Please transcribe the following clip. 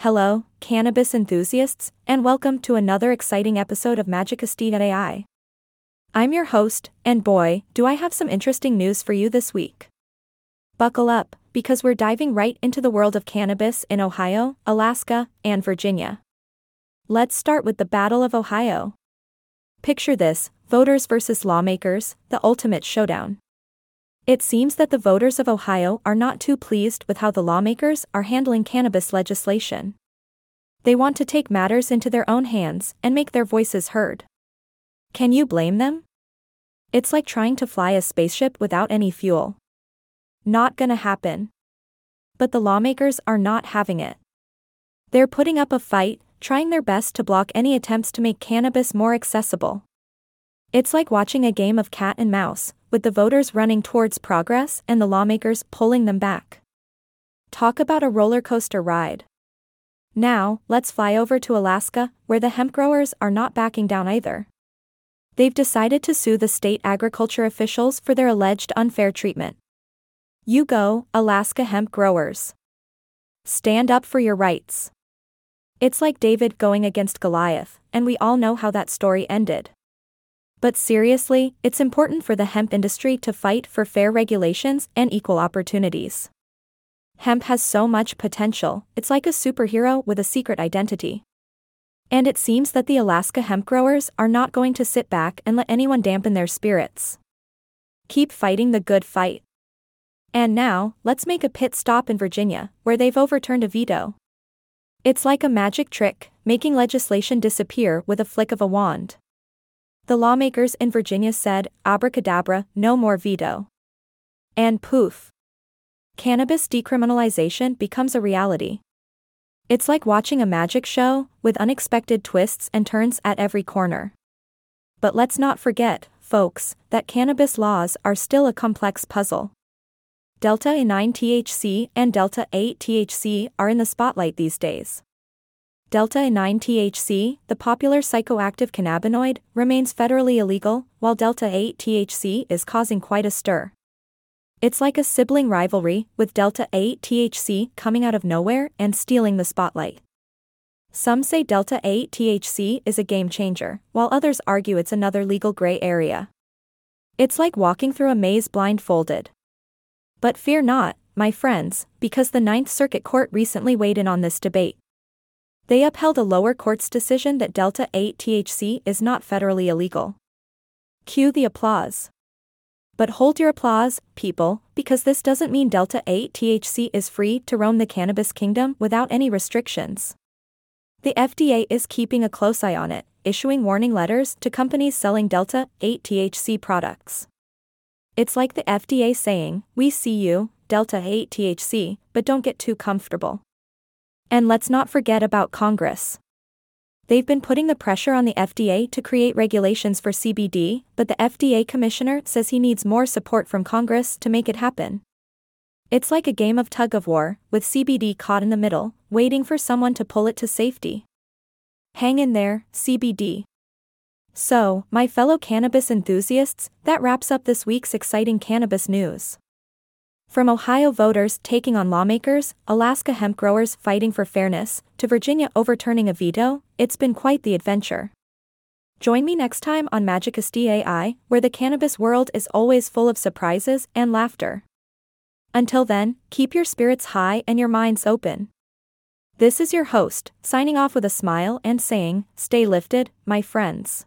Hello, cannabis enthusiasts, and welcome to another exciting episode of Magic AI. I'm your host, and boy, do I have some interesting news for you this week. Buckle up, because we're diving right into the world of cannabis in Ohio, Alaska, and Virginia. Let's start with the Battle of Ohio. Picture this voters versus lawmakers, the ultimate showdown. It seems that the voters of Ohio are not too pleased with how the lawmakers are handling cannabis legislation. They want to take matters into their own hands and make their voices heard. Can you blame them? It's like trying to fly a spaceship without any fuel. Not gonna happen. But the lawmakers are not having it. They're putting up a fight, trying their best to block any attempts to make cannabis more accessible. It's like watching a game of cat and mouse, with the voters running towards progress and the lawmakers pulling them back. Talk about a roller coaster ride. Now, let's fly over to Alaska, where the hemp growers are not backing down either. They've decided to sue the state agriculture officials for their alleged unfair treatment. You go, Alaska hemp growers. Stand up for your rights. It's like David going against Goliath, and we all know how that story ended. But seriously, it's important for the hemp industry to fight for fair regulations and equal opportunities. Hemp has so much potential, it's like a superhero with a secret identity. And it seems that the Alaska hemp growers are not going to sit back and let anyone dampen their spirits. Keep fighting the good fight. And now, let's make a pit stop in Virginia, where they've overturned a veto. It's like a magic trick, making legislation disappear with a flick of a wand. The lawmakers in Virginia said, abracadabra, no more veto. And poof. Cannabis decriminalization becomes a reality. It's like watching a magic show, with unexpected twists and turns at every corner. But let's not forget, folks, that cannabis laws are still a complex puzzle. Delta 9 THC and Delta 8 THC are in the spotlight these days. Delta 9 THC, the popular psychoactive cannabinoid, remains federally illegal, while Delta 8 THC is causing quite a stir. It's like a sibling rivalry, with Delta 8 THC coming out of nowhere and stealing the spotlight. Some say Delta 8 THC is a game changer, while others argue it's another legal gray area. It's like walking through a maze blindfolded. But fear not, my friends, because the Ninth Circuit Court recently weighed in on this debate. They upheld a lower court's decision that Delta 8 THC is not federally illegal. Cue the applause. But hold your applause, people, because this doesn't mean Delta 8 THC is free to roam the cannabis kingdom without any restrictions. The FDA is keeping a close eye on it, issuing warning letters to companies selling Delta 8 THC products. It's like the FDA saying, We see you, Delta 8 THC, but don't get too comfortable. And let's not forget about Congress. They've been putting the pressure on the FDA to create regulations for CBD, but the FDA commissioner says he needs more support from Congress to make it happen. It's like a game of tug of war, with CBD caught in the middle, waiting for someone to pull it to safety. Hang in there, CBD. So, my fellow cannabis enthusiasts, that wraps up this week's exciting cannabis news. From Ohio voters taking on lawmakers, Alaska hemp growers fighting for fairness, to Virginia overturning a veto, it's been quite the adventure. Join me next time on Magicasti AI, where the cannabis world is always full of surprises and laughter. Until then, keep your spirits high and your minds open. This is your host, signing off with a smile and saying, Stay lifted, my friends.